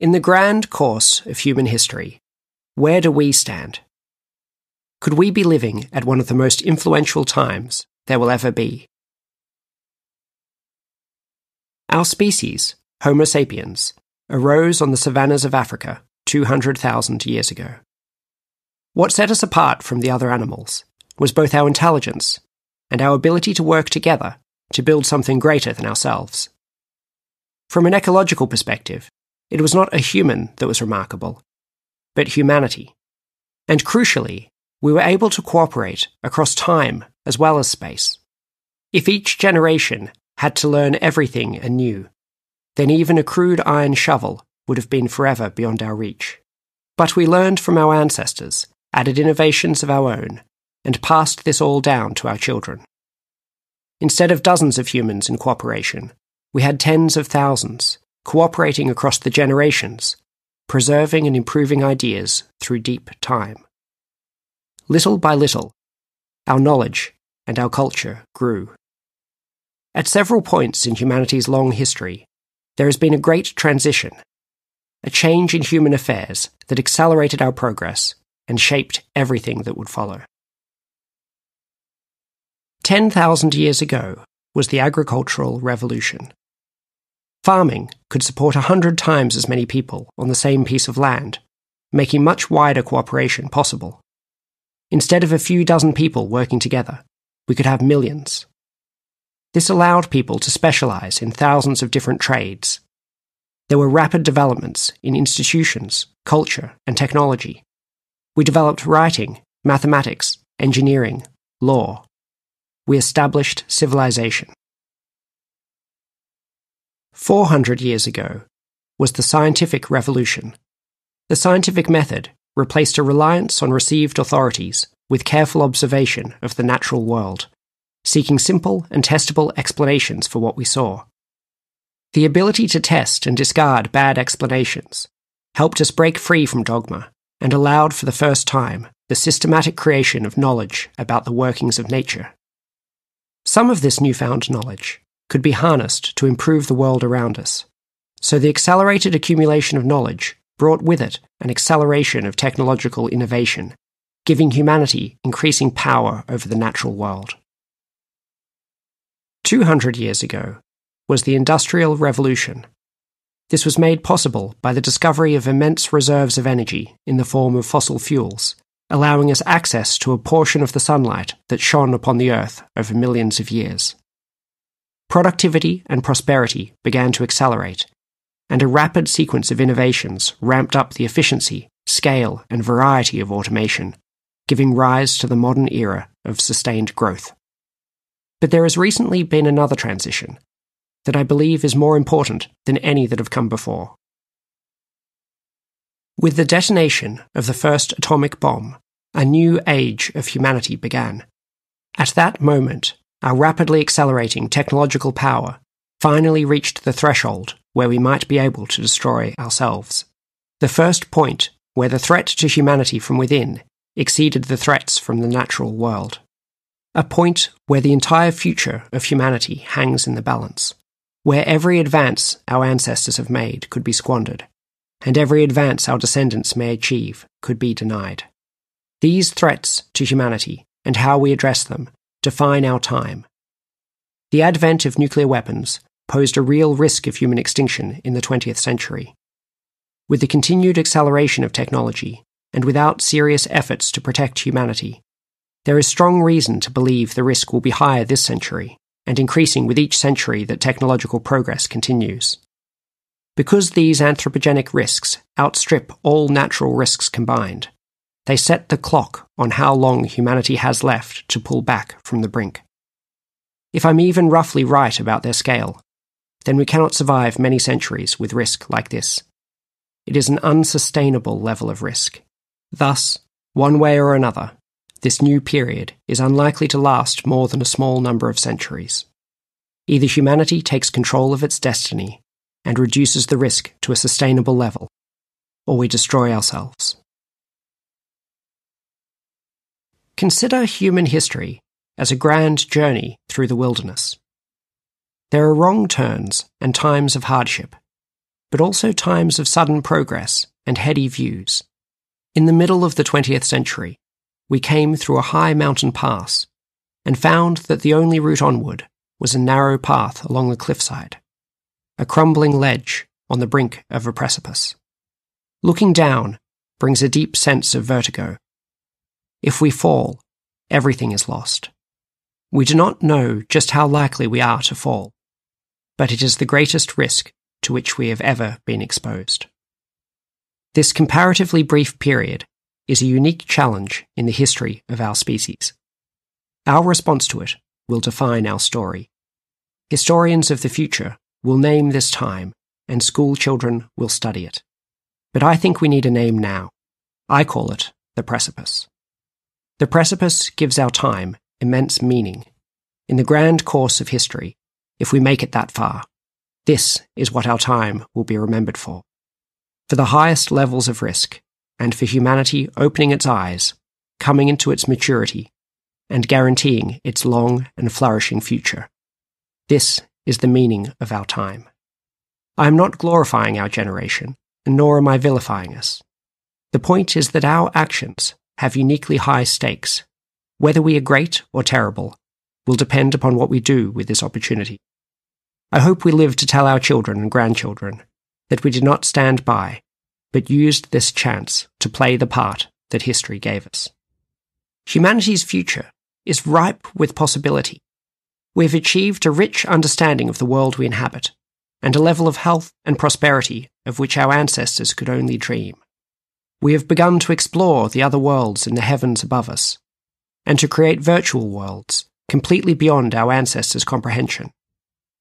In the grand course of human history, where do we stand? Could we be living at one of the most influential times there will ever be? Our species, Homo sapiens, arose on the savannas of Africa 200,000 years ago. What set us apart from the other animals was both our intelligence and our ability to work together to build something greater than ourselves. From an ecological perspective, it was not a human that was remarkable, but humanity. And crucially, we were able to cooperate across time as well as space. If each generation had to learn everything anew, then even a crude iron shovel would have been forever beyond our reach. But we learned from our ancestors, added innovations of our own, and passed this all down to our children. Instead of dozens of humans in cooperation, we had tens of thousands, cooperating across the generations, preserving and improving ideas through deep time. Little by little, our knowledge and our culture grew. At several points in humanity's long history, there has been a great transition, a change in human affairs that accelerated our progress and shaped everything that would follow. 10,000 years ago was the agricultural revolution. Farming could support a hundred times as many people on the same piece of land, making much wider cooperation possible. Instead of a few dozen people working together, we could have millions. This allowed people to specialize in thousands of different trades. There were rapid developments in institutions, culture, and technology. We developed writing, mathematics, engineering, law, we established civilization. 400 years ago was the scientific revolution. The scientific method replaced a reliance on received authorities with careful observation of the natural world, seeking simple and testable explanations for what we saw. The ability to test and discard bad explanations helped us break free from dogma and allowed for the first time the systematic creation of knowledge about the workings of nature. Some of this newfound knowledge could be harnessed to improve the world around us. So the accelerated accumulation of knowledge brought with it an acceleration of technological innovation, giving humanity increasing power over the natural world. 200 years ago was the Industrial Revolution. This was made possible by the discovery of immense reserves of energy in the form of fossil fuels allowing us access to a portion of the sunlight that shone upon the earth over millions of years. Productivity and prosperity began to accelerate, and a rapid sequence of innovations ramped up the efficiency, scale, and variety of automation, giving rise to the modern era of sustained growth. But there has recently been another transition that I believe is more important than any that have come before. With the detonation of the first atomic bomb, a new age of humanity began. At that moment, our rapidly accelerating technological power finally reached the threshold where we might be able to destroy ourselves. The first point where the threat to humanity from within exceeded the threats from the natural world. A point where the entire future of humanity hangs in the balance, where every advance our ancestors have made could be squandered, and every advance our descendants may achieve could be denied. These threats to humanity and how we address them define our time. The advent of nuclear weapons posed a real risk of human extinction in the 20th century. With the continued acceleration of technology, and without serious efforts to protect humanity, there is strong reason to believe the risk will be higher this century, and increasing with each century that technological progress continues. Because these anthropogenic risks outstrip all natural risks combined, they set the clock on how long humanity has left to pull back from the brink. If I'm even roughly right about their scale, then we cannot survive many centuries with risk like this. It is an unsustainable level of risk. Thus, one way or another, this new period is unlikely to last more than a small number of centuries. Either humanity takes control of its destiny and reduces the risk to a sustainable level, or we destroy ourselves. Consider human history as a grand journey through the wilderness. There are wrong turns and times of hardship, but also times of sudden progress and heady views. In the middle of the 20th century, we came through a high mountain pass and found that the only route onward was a narrow path along the cliffside, a crumbling ledge on the brink of a precipice. Looking down brings a deep sense of vertigo. If we fall, everything is lost. We do not know just how likely we are to fall, but it is the greatest risk to which we have ever been exposed. This comparatively brief period is a unique challenge in the history of our species. Our response to it will define our story. Historians of the future will name this time, and school children will study it. But I think we need a name now. I call it the precipice. The precipice gives our time immense meaning. In the grand course of history, if we make it that far, this is what our time will be remembered for. For the highest levels of risk, and for humanity opening its eyes, coming into its maturity, and guaranteeing its long and flourishing future. This is the meaning of our time. I am not glorifying our generation, nor am I vilifying us. The point is that our actions have uniquely high stakes. Whether we are great or terrible will depend upon what we do with this opportunity. I hope we live to tell our children and grandchildren that we did not stand by, but used this chance to play the part that history gave us. Humanity's future is ripe with possibility. We have achieved a rich understanding of the world we inhabit, and a level of health and prosperity of which our ancestors could only dream. We have begun to explore the other worlds in the heavens above us, and to create virtual worlds completely beyond our ancestors' comprehension.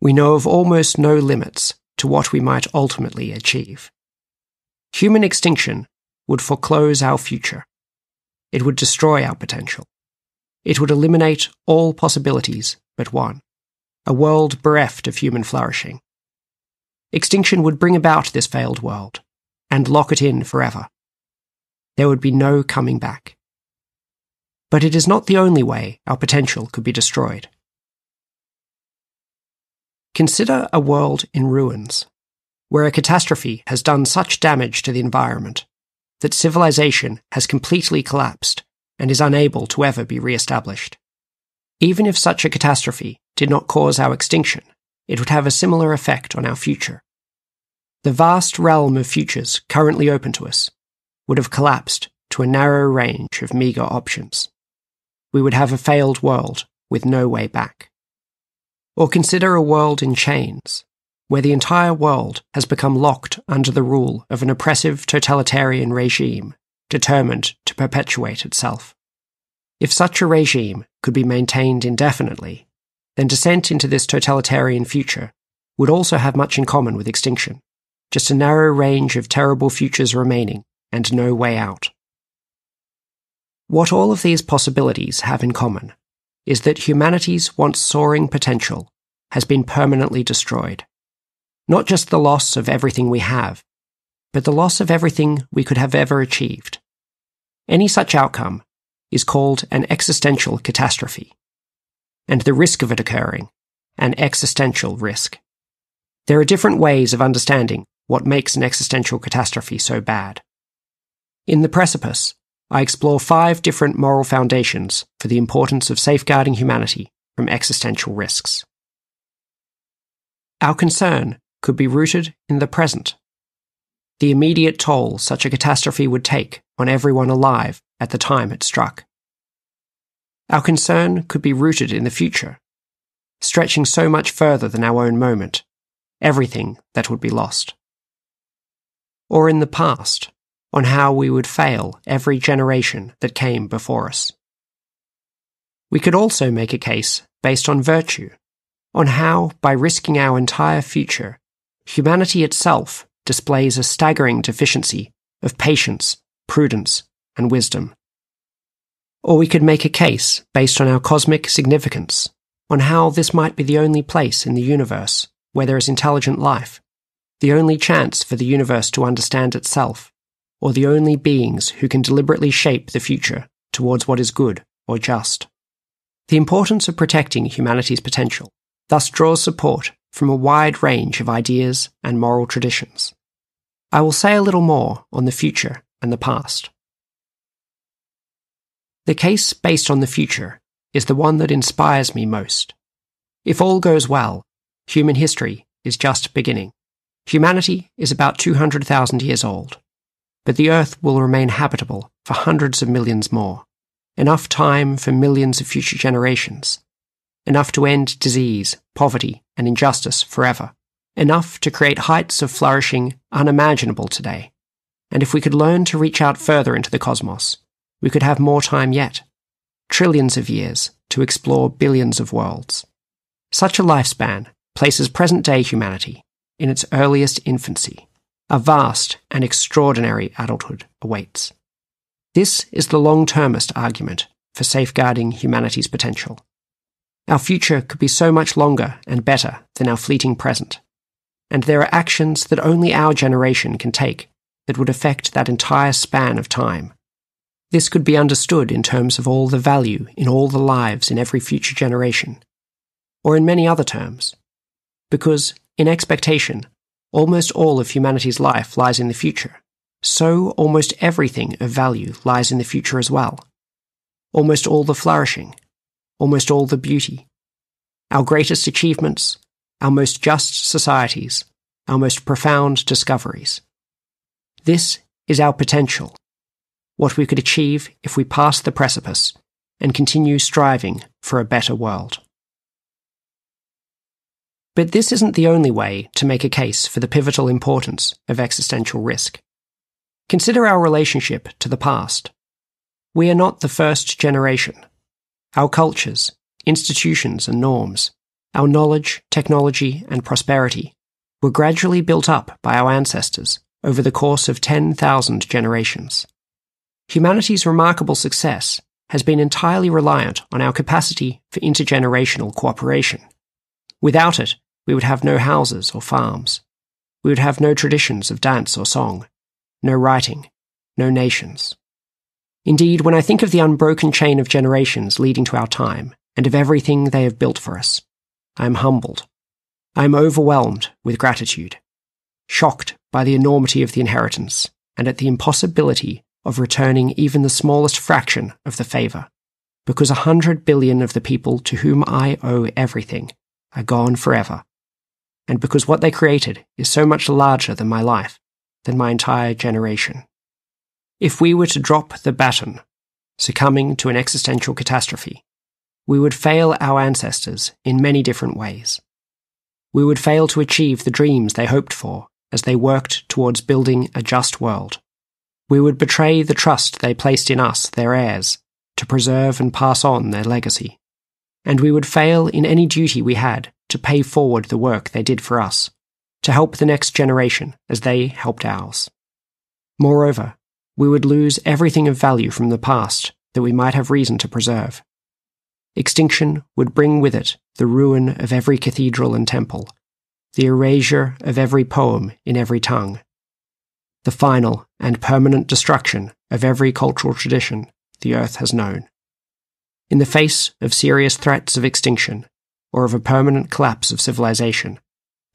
We know of almost no limits to what we might ultimately achieve. Human extinction would foreclose our future. It would destroy our potential. It would eliminate all possibilities but one a world bereft of human flourishing. Extinction would bring about this failed world and lock it in forever. There would be no coming back. But it is not the only way our potential could be destroyed. Consider a world in ruins, where a catastrophe has done such damage to the environment that civilization has completely collapsed and is unable to ever be re established. Even if such a catastrophe did not cause our extinction, it would have a similar effect on our future. The vast realm of futures currently open to us would have collapsed to a narrow range of meagre options. We would have a failed world with no way back. Or consider a world in chains, where the entire world has become locked under the rule of an oppressive totalitarian regime determined to perpetuate itself. If such a regime could be maintained indefinitely, then descent into this totalitarian future would also have much in common with extinction, just a narrow range of terrible futures remaining and no way out. What all of these possibilities have in common is that humanity's once soaring potential has been permanently destroyed. Not just the loss of everything we have, but the loss of everything we could have ever achieved. Any such outcome is called an existential catastrophe, and the risk of it occurring, an existential risk. There are different ways of understanding what makes an existential catastrophe so bad. In The Precipice, I explore five different moral foundations for the importance of safeguarding humanity from existential risks. Our concern could be rooted in the present. The immediate toll such a catastrophe would take on everyone alive at the time it struck. Our concern could be rooted in the future, stretching so much further than our own moment, everything that would be lost. Or in the past, on how we would fail every generation that came before us. We could also make a case based on virtue, on how, by risking our entire future, humanity itself displays a staggering deficiency of patience, prudence, and wisdom. Or we could make a case based on our cosmic significance, on how this might be the only place in the universe where there is intelligent life, the only chance for the universe to understand itself, or the only beings who can deliberately shape the future towards what is good or just. The importance of protecting humanity's potential thus draws support from a wide range of ideas and moral traditions. I will say a little more on the future and the past. The case based on the future is the one that inspires me most. If all goes well, human history is just beginning. Humanity is about 200,000 years old, but the Earth will remain habitable for hundreds of millions more, enough time for millions of future generations, enough to end disease, poverty, and injustice forever, enough to create heights of flourishing unimaginable today. And if we could learn to reach out further into the cosmos, we could have more time yet, trillions of years, to explore billions of worlds. Such a lifespan places present day humanity in its earliest infancy. A vast and extraordinary adulthood awaits. This is the long termist argument for safeguarding humanity's potential. Our future could be so much longer and better than our fleeting present. And there are actions that only our generation can take that would affect that entire span of time. This could be understood in terms of all the value in all the lives in every future generation, or in many other terms. Because, in expectation, almost all of humanity's life lies in the future, so almost everything of value lies in the future as well. Almost all the flourishing, almost all the beauty. Our greatest achievements, our most just societies, our most profound discoveries. This is our potential, what we could achieve if we pass the precipice and continue striving for a better world. But this isn't the only way to make a case for the pivotal importance of existential risk. Consider our relationship to the past. We are not the first generation. Our cultures, institutions, and norms, our knowledge, technology, and prosperity were gradually built up by our ancestors over the course of 10,000 generations. Humanity's remarkable success has been entirely reliant on our capacity for intergenerational cooperation. Without it, we would have no houses or farms. We would have no traditions of dance or song, no writing, no nations. Indeed, when I think of the unbroken chain of generations leading to our time, and of everything they have built for us, I am humbled. I am overwhelmed with gratitude, shocked by the enormity of the inheritance, and at the impossibility of returning even the smallest fraction of the favour, because a hundred billion of the people to whom I owe everything are gone forever, and because what they created is so much larger than my life, than my entire generation. If we were to drop the baton, succumbing to an existential catastrophe, we would fail our ancestors in many different ways. We would fail to achieve the dreams they hoped for as they worked towards building a just world. We would betray the trust they placed in us, their heirs, to preserve and pass on their legacy. And we would fail in any duty we had to pay forward the work they did for us, to help the next generation as they helped ours. Moreover, we would lose everything of value from the past that we might have reason to preserve. Extinction would bring with it the ruin of every cathedral and temple, the erasure of every poem in every tongue, the final and permanent destruction of every cultural tradition the earth has known. In the face of serious threats of extinction, or of a permanent collapse of civilization,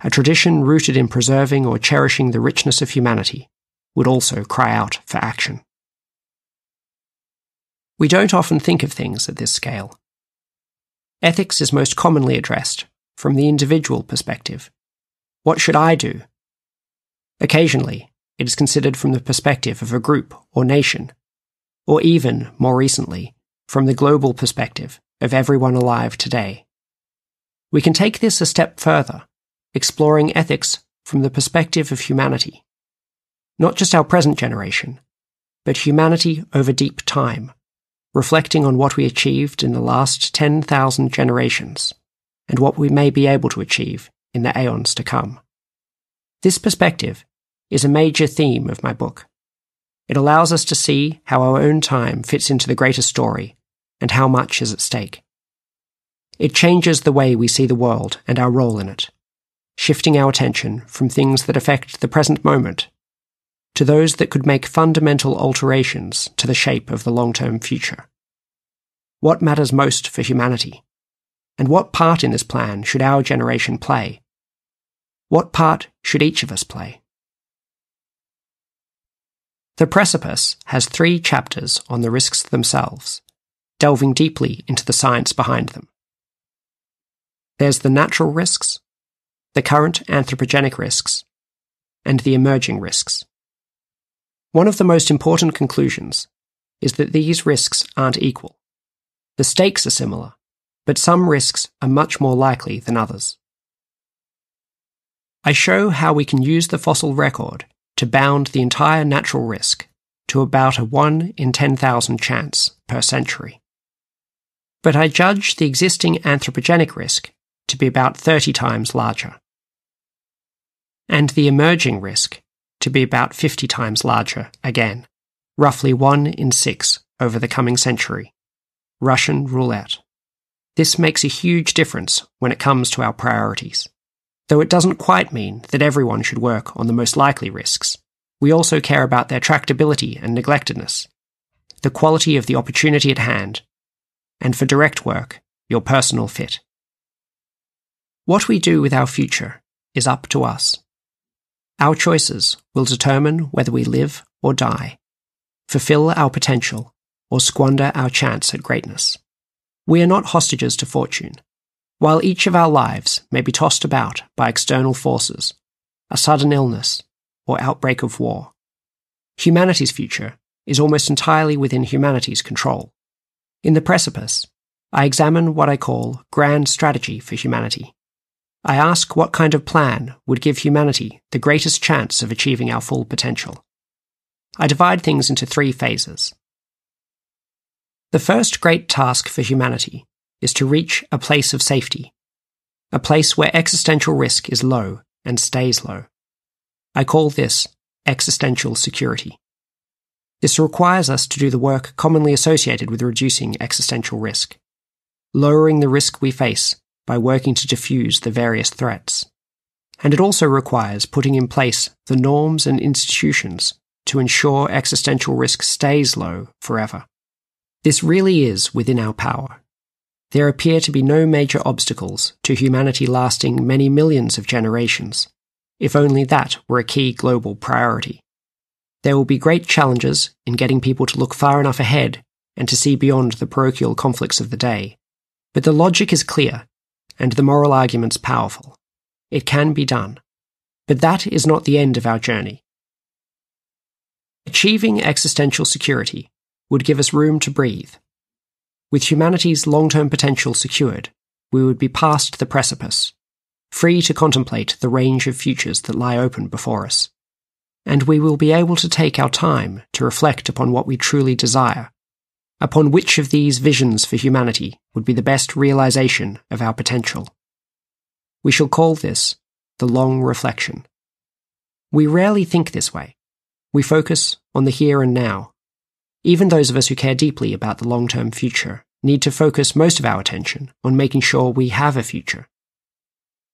a tradition rooted in preserving or cherishing the richness of humanity would also cry out for action. We don't often think of things at this scale. Ethics is most commonly addressed from the individual perspective. What should I do? Occasionally, it is considered from the perspective of a group or nation, or even, more recently, from the global perspective of everyone alive today. We can take this a step further, exploring ethics from the perspective of humanity not just our present generation, but humanity over deep time, reflecting on what we achieved in the last 10,000 generations and what we may be able to achieve in the aeons to come. This perspective is a major theme of my book. It allows us to see how our own time fits into the greater story and how much is at stake. It changes the way we see the world and our role in it, shifting our attention from things that affect the present moment to those that could make fundamental alterations to the shape of the long term future. What matters most for humanity? And what part in this plan should our generation play What part should each of us play? The Precipice has three chapters on the risks themselves, delving deeply into the science behind them. There's the natural risks, the current anthropogenic risks, and the emerging risks. One of the most important conclusions is that these risks aren't equal. The stakes are similar, but some risks are much more likely than others. I show how we can use the fossil record to bound the entire natural risk to about a 1 in 10,000 chance per century. But I judge the existing anthropogenic risk to be about 30 times larger, and the emerging risk to be about 50 times larger again, roughly 1 in 6 over the coming century. Russian roulette. This makes a huge difference when it comes to our priorities. Though it doesn't quite mean that everyone should work on the most likely risks, we also care about their tractability and neglectedness, the quality of the opportunity at hand, and for direct work, your personal fit. What we do with our future is up to us. Our choices will determine whether we live or die, fulfill our potential, or squander our chance at greatness. We are not hostages to fortune. While each of our lives may be tossed about by external forces, a sudden illness, or outbreak of war, humanity's future is almost entirely within humanity's control. In the precipice, I examine what I call grand strategy for humanity. I ask what kind of plan would give humanity the greatest chance of achieving our full potential. I divide things into three phases. The first great task for humanity is to reach a place of safety, a place where existential risk is low and stays low. I call this existential security. This requires us to do the work commonly associated with reducing existential risk, lowering the risk we face by working to diffuse the various threats. And it also requires putting in place the norms and institutions to ensure existential risk stays low forever. This really is within our power there appear to be no major obstacles to humanity lasting many millions of generations, if only that were a key global priority. There will be great challenges in getting people to look far enough ahead and to see beyond the parochial conflicts of the day. But the logic is clear, and the moral arguments powerful. It can be done. But that is not the end of our journey. Achieving existential security would give us room to breathe with humanity's long term potential secured, we would be past the precipice, free to contemplate the range of futures that lie open before us. And we will be able to take our time to reflect upon what we truly desire, upon which of these visions for humanity would be the best realization of our potential. We shall call this the long reflection. We rarely think this way. We focus on the here and now, even those of us who care deeply about the long term future need to focus most of our attention on making sure we have a future.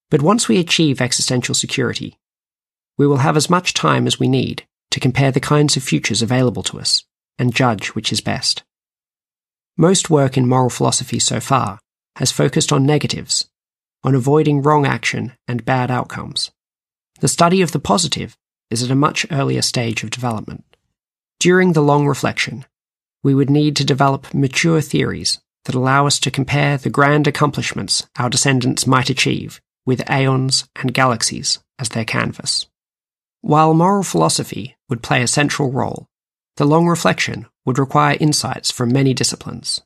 But once we achieve existential security, we will have as much time as we need to compare the kinds of futures available to us and judge which is best. Most work in moral philosophy so far has focused on negatives, on avoiding wrong action and bad outcomes. The study of the positive is at a much earlier stage of development. During the long reflection, we would need to develop mature theories that allow us to compare the grand accomplishments our descendants might achieve with aeons and galaxies as their canvas. While moral philosophy would play a central role, the long reflection would require insights from many disciplines.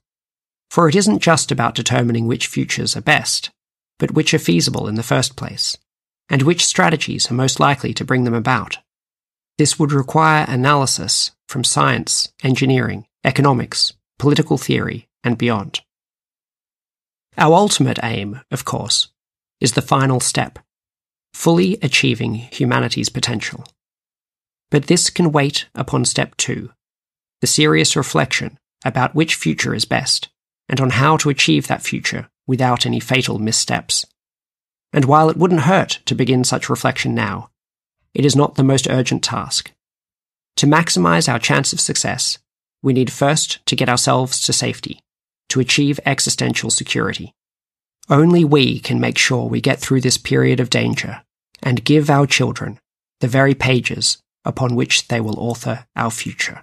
For it isn't just about determining which futures are best, but which are feasible in the first place, and which strategies are most likely to bring them about. This would require analysis from science, engineering, economics, political theory, and beyond. Our ultimate aim, of course, is the final step fully achieving humanity's potential. But this can wait upon step two the serious reflection about which future is best and on how to achieve that future without any fatal missteps. And while it wouldn't hurt to begin such reflection now, it is not the most urgent task. To maximize our chance of success, we need first to get ourselves to safety, to achieve existential security. Only we can make sure we get through this period of danger and give our children the very pages upon which they will author our future.